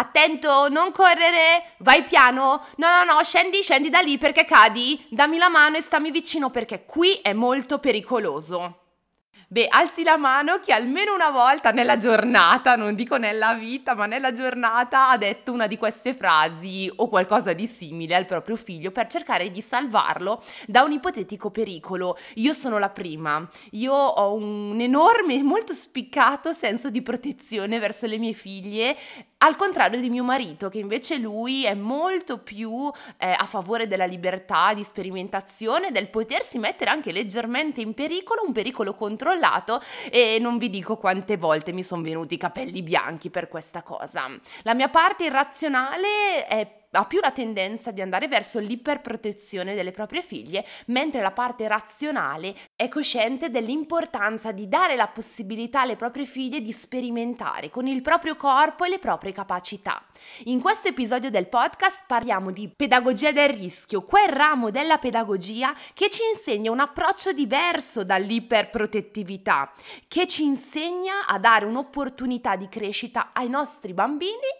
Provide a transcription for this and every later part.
Attento, non correre, vai piano. No, no, no, scendi, scendi da lì perché cadi. Dammi la mano e stammi vicino perché qui è molto pericoloso. Beh, alzi la mano chi almeno una volta nella giornata, non dico nella vita, ma nella giornata ha detto una di queste frasi o qualcosa di simile al proprio figlio per cercare di salvarlo da un ipotetico pericolo. Io sono la prima. Io ho un enorme, molto spiccato senso di protezione verso le mie figlie al contrario di mio marito, che invece lui è molto più eh, a favore della libertà di sperimentazione, del potersi mettere anche leggermente in pericolo, un pericolo controllato e non vi dico quante volte mi sono venuti i capelli bianchi per questa cosa. La mia parte irrazionale è ha più la tendenza di andare verso l'iperprotezione delle proprie figlie, mentre la parte razionale è cosciente dell'importanza di dare la possibilità alle proprie figlie di sperimentare con il proprio corpo e le proprie capacità. In questo episodio del podcast parliamo di pedagogia del rischio, quel ramo della pedagogia che ci insegna un approccio diverso dall'iperprotettività, che ci insegna a dare un'opportunità di crescita ai nostri bambini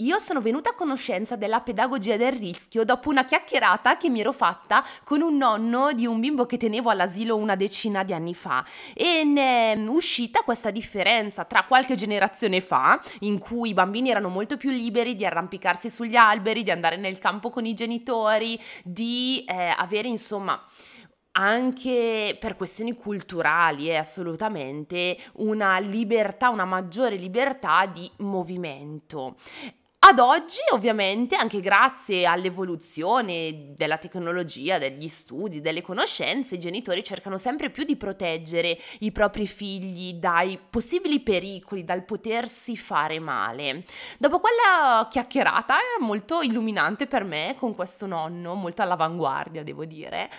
Io sono venuta a conoscenza della pedagogia del rischio dopo una chiacchierata che mi ero fatta con un nonno di un bimbo che tenevo all'asilo una decina di anni fa e ne è uscita questa differenza tra qualche generazione fa, in cui i bambini erano molto più liberi di arrampicarsi sugli alberi, di andare nel campo con i genitori, di eh, avere insomma anche per questioni culturali è assolutamente una libertà, una maggiore libertà di movimento. Ad oggi, ovviamente, anche grazie all'evoluzione della tecnologia, degli studi, delle conoscenze, i genitori cercano sempre più di proteggere i propri figli dai possibili pericoli, dal potersi fare male. Dopo quella chiacchierata molto illuminante per me con questo nonno, molto all'avanguardia, devo dire,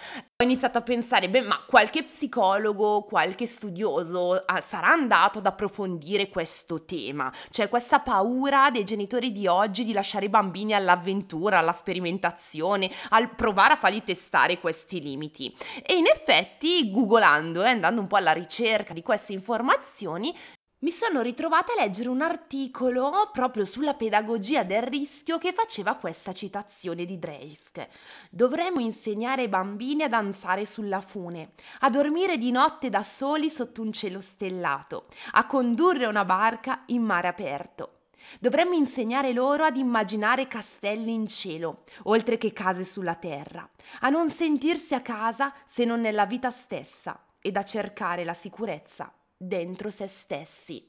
ho iniziato a pensare, beh, ma qualche psicologo, qualche studioso ah, sarà andato ad approfondire questo tema, cioè questa paura dei genitori di oggi di lasciare i bambini all'avventura, alla sperimentazione, al provare a fargli testare questi limiti. E in effetti, googolando e andando un po' alla ricerca di queste informazioni, mi sono ritrovata a leggere un articolo proprio sulla pedagogia del rischio che faceva questa citazione di Dreisk. Dovremmo insegnare ai bambini a danzare sulla fune, a dormire di notte da soli sotto un cielo stellato, a condurre una barca in mare aperto. Dovremmo insegnare loro ad immaginare castelli in cielo, oltre che case sulla terra, a non sentirsi a casa se non nella vita stessa ed a cercare la sicurezza dentro se stessi.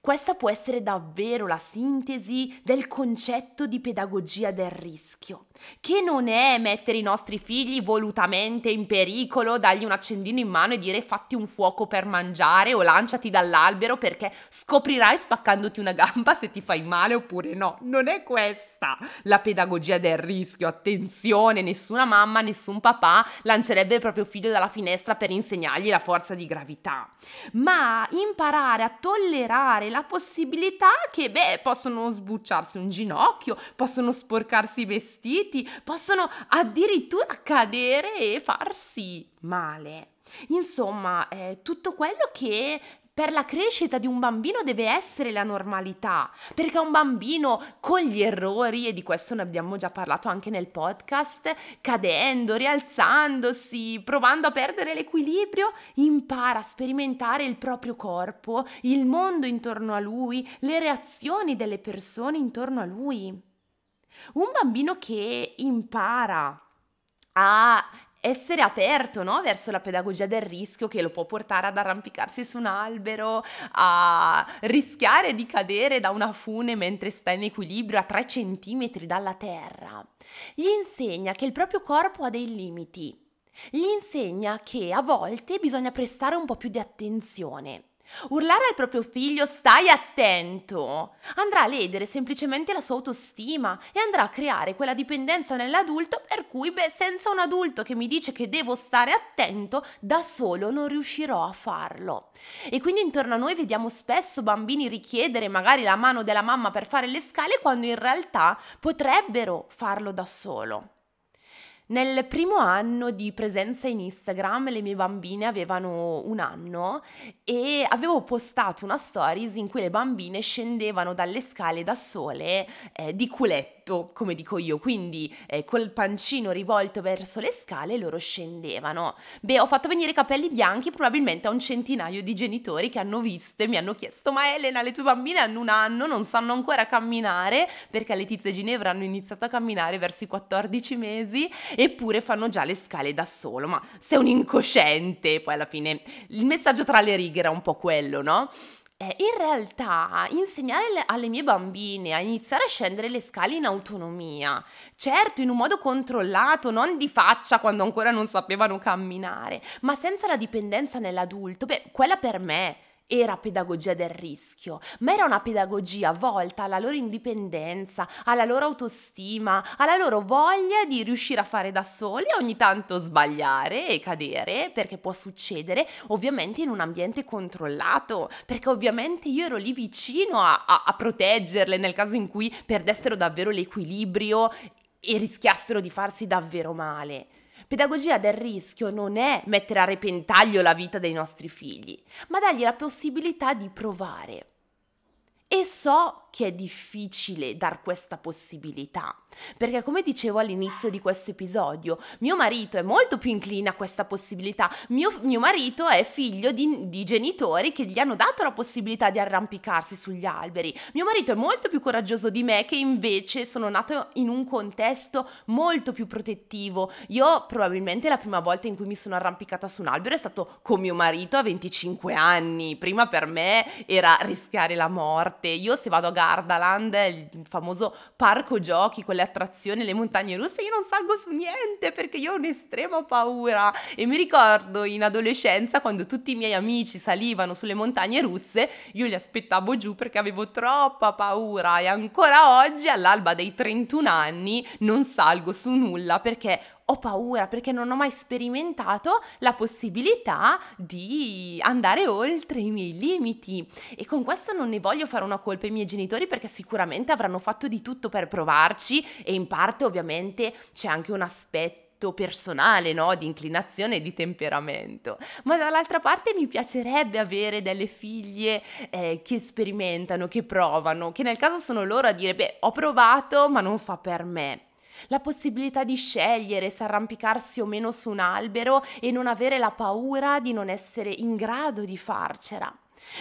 Questa può essere davvero la sintesi del concetto di pedagogia del rischio, che non è mettere i nostri figli volutamente in pericolo, dargli un accendino in mano e dire fatti un fuoco per mangiare o lanciati dall'albero perché scoprirai spaccandoti una gamba se ti fai male oppure no. Non è questa la pedagogia del rischio. Attenzione, nessuna mamma, nessun papà lancerebbe il proprio figlio dalla finestra per insegnargli la forza di gravità, ma imparare a tollerare la possibilità che, beh, possono sbucciarsi un ginocchio, possono sporcarsi i vestiti, possono addirittura cadere e farsi male. Insomma, è tutto quello che per la crescita di un bambino deve essere la normalità, perché un bambino con gli errori, e di questo ne abbiamo già parlato anche nel podcast, cadendo, rialzandosi, provando a perdere l'equilibrio, impara a sperimentare il proprio corpo, il mondo intorno a lui, le reazioni delle persone intorno a lui. Un bambino che impara a essere aperto no? verso la pedagogia del rischio che lo può portare ad arrampicarsi su un albero, a rischiare di cadere da una fune mentre sta in equilibrio a 3 centimetri dalla terra. Gli insegna che il proprio corpo ha dei limiti. Gli insegna che a volte bisogna prestare un po' più di attenzione Urlare al proprio figlio stai attento andrà a ledere semplicemente la sua autostima e andrà a creare quella dipendenza nell'adulto per cui, beh, senza un adulto che mi dice che devo stare attento, da solo non riuscirò a farlo. E quindi intorno a noi vediamo spesso bambini richiedere magari la mano della mamma per fare le scale quando in realtà potrebbero farlo da solo. Nel primo anno di presenza in Instagram le mie bambine avevano un anno e avevo postato una stories in cui le bambine scendevano dalle scale da sole eh, di culetto, come dico io, quindi eh, col pancino rivolto verso le scale loro scendevano. Beh, ho fatto venire i capelli bianchi probabilmente a un centinaio di genitori che hanno visto e mi hanno chiesto "Ma Elena, le tue bambine hanno un anno, non sanno ancora camminare?" Perché Letizia e Ginevra hanno iniziato a camminare verso i 14 mesi eppure fanno già le scale da solo. Ma sei un incosciente, poi alla fine il messaggio tra le righe era un po' quello, no? Eh, in realtà insegnare le, alle mie bambine a iniziare a scendere le scale in autonomia, certo in un modo controllato, non di faccia quando ancora non sapevano camminare, ma senza la dipendenza nell'adulto, beh, quella per me era pedagogia del rischio, ma era una pedagogia volta alla loro indipendenza, alla loro autostima, alla loro voglia di riuscire a fare da soli e ogni tanto sbagliare e cadere, perché può succedere, ovviamente in un ambiente controllato, perché ovviamente io ero lì vicino a, a, a proteggerle nel caso in cui perdessero davvero l'equilibrio e rischiassero di farsi davvero male. Pedagogia del rischio non è mettere a repentaglio la vita dei nostri figli, ma dargli la possibilità di provare. E so che è difficile dar questa possibilità, perché come dicevo all'inizio di questo episodio, mio marito è molto più incline a questa possibilità. Mio, mio marito è figlio di, di, genitori che gli hanno dato la possibilità di arrampicarsi sugli alberi. Mio marito è molto più coraggioso di me, che invece sono nato in un contesto molto più protettivo. Io probabilmente la prima volta in cui mi sono arrampicata su un albero è stato con mio marito a 25 anni. Prima per me era rischiare la morte. Io se vado a gara Gardaland, il famoso parco giochi con le attrazioni, le montagne russe, io non salgo su niente perché io ho un'estrema paura. E mi ricordo in adolescenza quando tutti i miei amici salivano sulle montagne russe, io li aspettavo giù perché avevo troppa paura e ancora oggi all'alba dei 31 anni non salgo su nulla perché ho paura perché non ho mai sperimentato la possibilità di andare oltre i miei limiti e con questo non ne voglio fare una colpa ai miei genitori perché sicuramente avranno fatto di tutto per provarci e in parte ovviamente c'è anche un aspetto personale, no? di inclinazione e di temperamento. Ma dall'altra parte mi piacerebbe avere delle figlie eh, che sperimentano, che provano, che nel caso sono loro a dire, beh, ho provato, ma non fa per me la possibilità di scegliere se arrampicarsi o meno su un albero e non avere la paura di non essere in grado di farcela.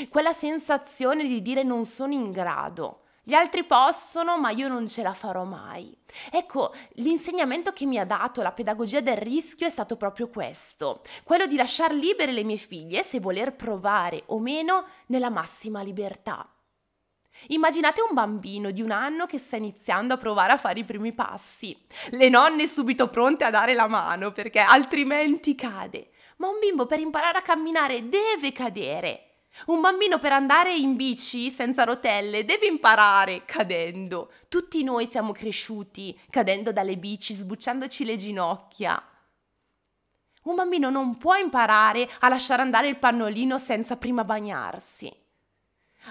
Quella sensazione di dire non sono in grado. Gli altri possono, ma io non ce la farò mai. Ecco, l'insegnamento che mi ha dato la pedagogia del rischio è stato proprio questo, quello di lasciar libere le mie figlie se voler provare o meno nella massima libertà. Immaginate un bambino di un anno che sta iniziando a provare a fare i primi passi. Le nonne subito pronte a dare la mano perché altrimenti cade. Ma un bimbo per imparare a camminare deve cadere. Un bambino per andare in bici senza rotelle deve imparare cadendo. Tutti noi siamo cresciuti cadendo dalle bici, sbucciandoci le ginocchia. Un bambino non può imparare a lasciare andare il pannolino senza prima bagnarsi.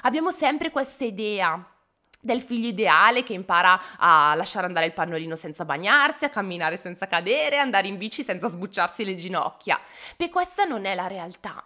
Abbiamo sempre questa idea del figlio ideale che impara a lasciare andare il pannolino senza bagnarsi, a camminare senza cadere, andare in bici senza sbucciarsi le ginocchia. Beh, questa non è la realtà.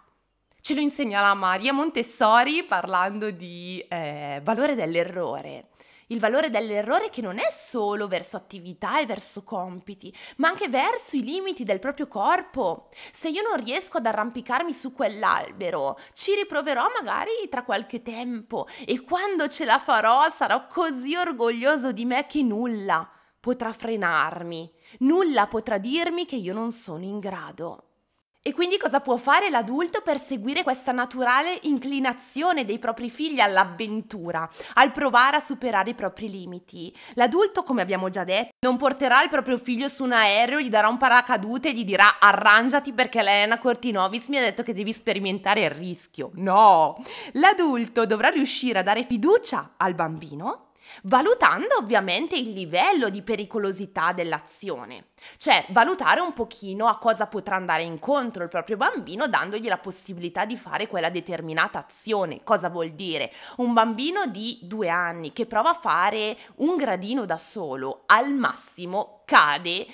Ce lo insegna la Maria Montessori parlando di eh, valore dell'errore il valore dell'errore che non è solo verso attività e verso compiti, ma anche verso i limiti del proprio corpo. Se io non riesco ad arrampicarmi su quell'albero, ci riproverò magari tra qualche tempo e quando ce la farò sarò così orgoglioso di me che nulla potrà frenarmi, nulla potrà dirmi che io non sono in grado. E quindi cosa può fare l'adulto per seguire questa naturale inclinazione dei propri figli all'avventura, al provare a superare i propri limiti? L'adulto, come abbiamo già detto, non porterà il proprio figlio su un aereo, gli darà un paracadute e gli dirà arrangiati perché Elena Cortinovis mi ha detto che devi sperimentare il rischio. No! L'adulto dovrà riuscire a dare fiducia al bambino valutando ovviamente il livello di pericolosità dell'azione, cioè valutare un pochino a cosa potrà andare incontro il proprio bambino dandogli la possibilità di fare quella determinata azione. Cosa vuol dire? Un bambino di due anni che prova a fare un gradino da solo, al massimo cade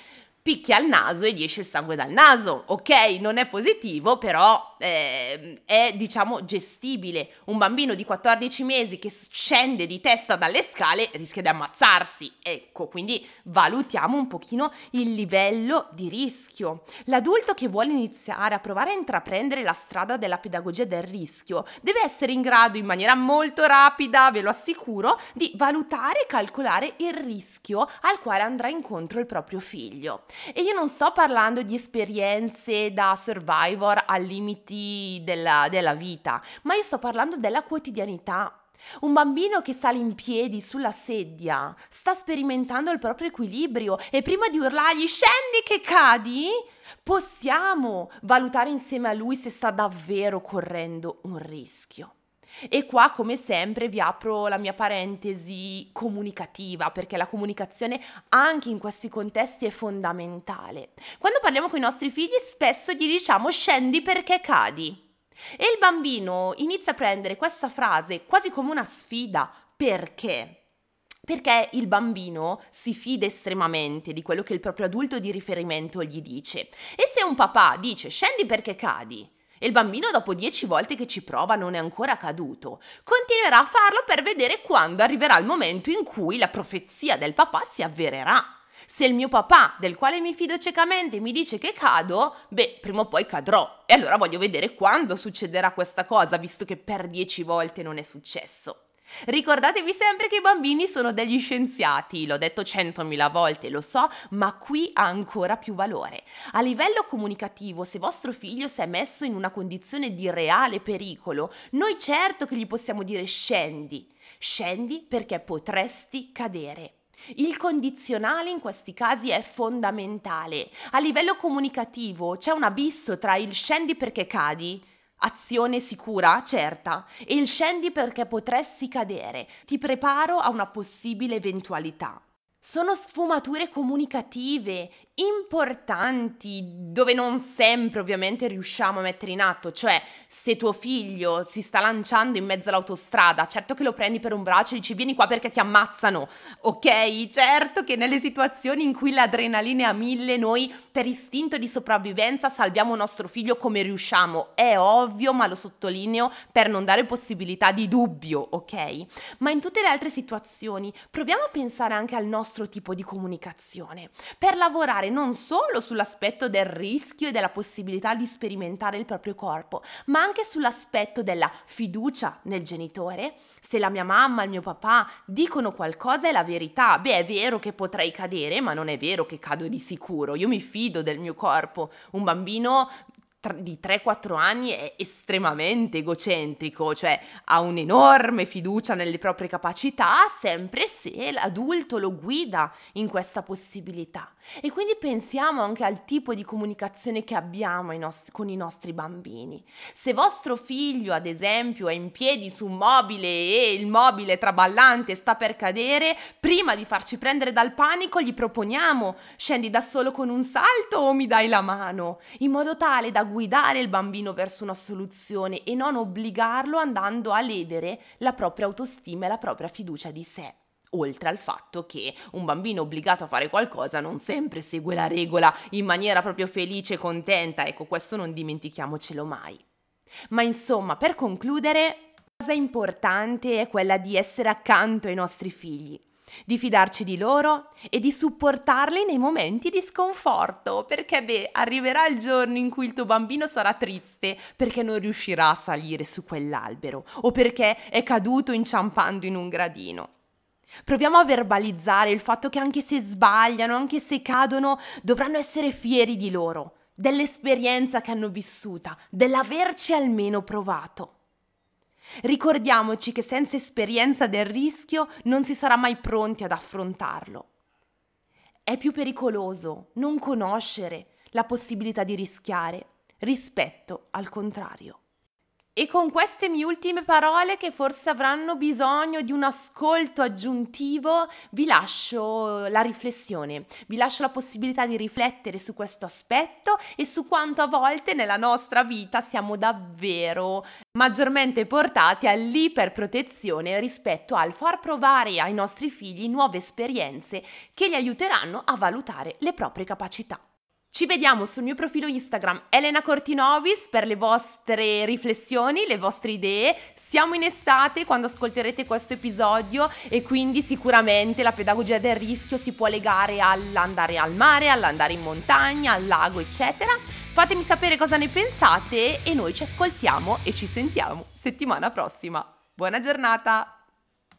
picchia al naso e gli esce il sangue dal naso. Ok, non è positivo, però eh, è diciamo gestibile. Un bambino di 14 mesi che scende di testa dalle scale rischia di ammazzarsi. Ecco, quindi valutiamo un pochino il livello di rischio. L'adulto che vuole iniziare a provare a intraprendere la strada della pedagogia del rischio deve essere in grado in maniera molto rapida, ve lo assicuro, di valutare e calcolare il rischio al quale andrà incontro il proprio figlio. E io non sto parlando di esperienze da survivor a limiti della, della vita, ma io sto parlando della quotidianità. Un bambino che sale in piedi sulla sedia sta sperimentando il proprio equilibrio e prima di urlargli scendi che cadi, possiamo valutare insieme a lui se sta davvero correndo un rischio. E qua, come sempre, vi apro la mia parentesi comunicativa, perché la comunicazione anche in questi contesti è fondamentale. Quando parliamo con i nostri figli, spesso gli diciamo scendi perché cadi. E il bambino inizia a prendere questa frase quasi come una sfida. Perché? Perché il bambino si fida estremamente di quello che il proprio adulto di riferimento gli dice. E se un papà dice scendi perché cadi, e il bambino dopo dieci volte che ci prova non è ancora caduto. Continuerà a farlo per vedere quando arriverà il momento in cui la profezia del papà si avvererà. Se il mio papà, del quale mi fido ciecamente, mi dice che cado, beh, prima o poi cadrò. E allora voglio vedere quando succederà questa cosa, visto che per dieci volte non è successo. Ricordatevi sempre che i bambini sono degli scienziati, l'ho detto centomila volte, lo so, ma qui ha ancora più valore. A livello comunicativo, se vostro figlio si è messo in una condizione di reale pericolo, noi certo che gli possiamo dire scendi, scendi perché potresti cadere. Il condizionale in questi casi è fondamentale. A livello comunicativo c'è un abisso tra il scendi perché cadi Azione sicura, certa, e il scendi perché potresti cadere. Ti preparo a una possibile eventualità. Sono sfumature comunicative importanti dove non sempre ovviamente riusciamo a mettere in atto, cioè se tuo figlio si sta lanciando in mezzo all'autostrada, certo che lo prendi per un braccio e dici vieni qua perché ti ammazzano, ok? Certo che nelle situazioni in cui l'adrenalina è a mille noi per istinto di sopravvivenza salviamo nostro figlio come riusciamo, è ovvio ma lo sottolineo per non dare possibilità di dubbio, ok? Ma in tutte le altre situazioni proviamo a pensare anche al nostro tipo di comunicazione per lavorare lavorare non solo sull'aspetto del rischio e della possibilità di sperimentare il proprio corpo, ma anche sull'aspetto della fiducia nel genitore. Se la mia mamma il mio papà dicono qualcosa è la verità. Beh, è vero che potrei cadere, ma non è vero che cado di sicuro. Io mi fido del mio corpo. Un bambino di 3-4 anni è estremamente egocentrico, cioè ha un'enorme fiducia nelle proprie capacità, sempre se l'adulto lo guida in questa possibilità. E quindi pensiamo anche al tipo di comunicazione che abbiamo i nost- con i nostri bambini. Se vostro figlio, ad esempio, è in piedi su un mobile e il mobile traballante sta per cadere, prima di farci prendere dal panico gli proponiamo scendi da solo con un salto o mi dai la mano, in modo tale da guidare il bambino verso una soluzione e non obbligarlo andando a ledere la propria autostima e la propria fiducia di sé. Oltre al fatto che un bambino obbligato a fare qualcosa non sempre segue la regola in maniera proprio felice e contenta, ecco questo non dimentichiamocelo mai. Ma insomma, per concludere, la cosa importante è quella di essere accanto ai nostri figli, di fidarci di loro e di supportarli nei momenti di sconforto, perché beh, arriverà il giorno in cui il tuo bambino sarà triste perché non riuscirà a salire su quell'albero o perché è caduto inciampando in un gradino. Proviamo a verbalizzare il fatto che anche se sbagliano, anche se cadono, dovranno essere fieri di loro, dell'esperienza che hanno vissuta, dell'averci almeno provato. Ricordiamoci che senza esperienza del rischio non si sarà mai pronti ad affrontarlo. È più pericoloso non conoscere la possibilità di rischiare rispetto al contrario. E con queste mie ultime parole, che forse avranno bisogno di un ascolto aggiuntivo, vi lascio la riflessione, vi lascio la possibilità di riflettere su questo aspetto e su quanto a volte nella nostra vita siamo davvero maggiormente portati all'iperprotezione rispetto al far provare ai nostri figli nuove esperienze che li aiuteranno a valutare le proprie capacità. Ci vediamo sul mio profilo Instagram Elena Cortinovis per le vostre riflessioni, le vostre idee. Siamo in estate quando ascolterete questo episodio e quindi sicuramente la pedagogia del rischio si può legare all'andare al mare, all'andare in montagna, al lago, eccetera. Fatemi sapere cosa ne pensate e noi ci ascoltiamo e ci sentiamo settimana prossima. Buona giornata!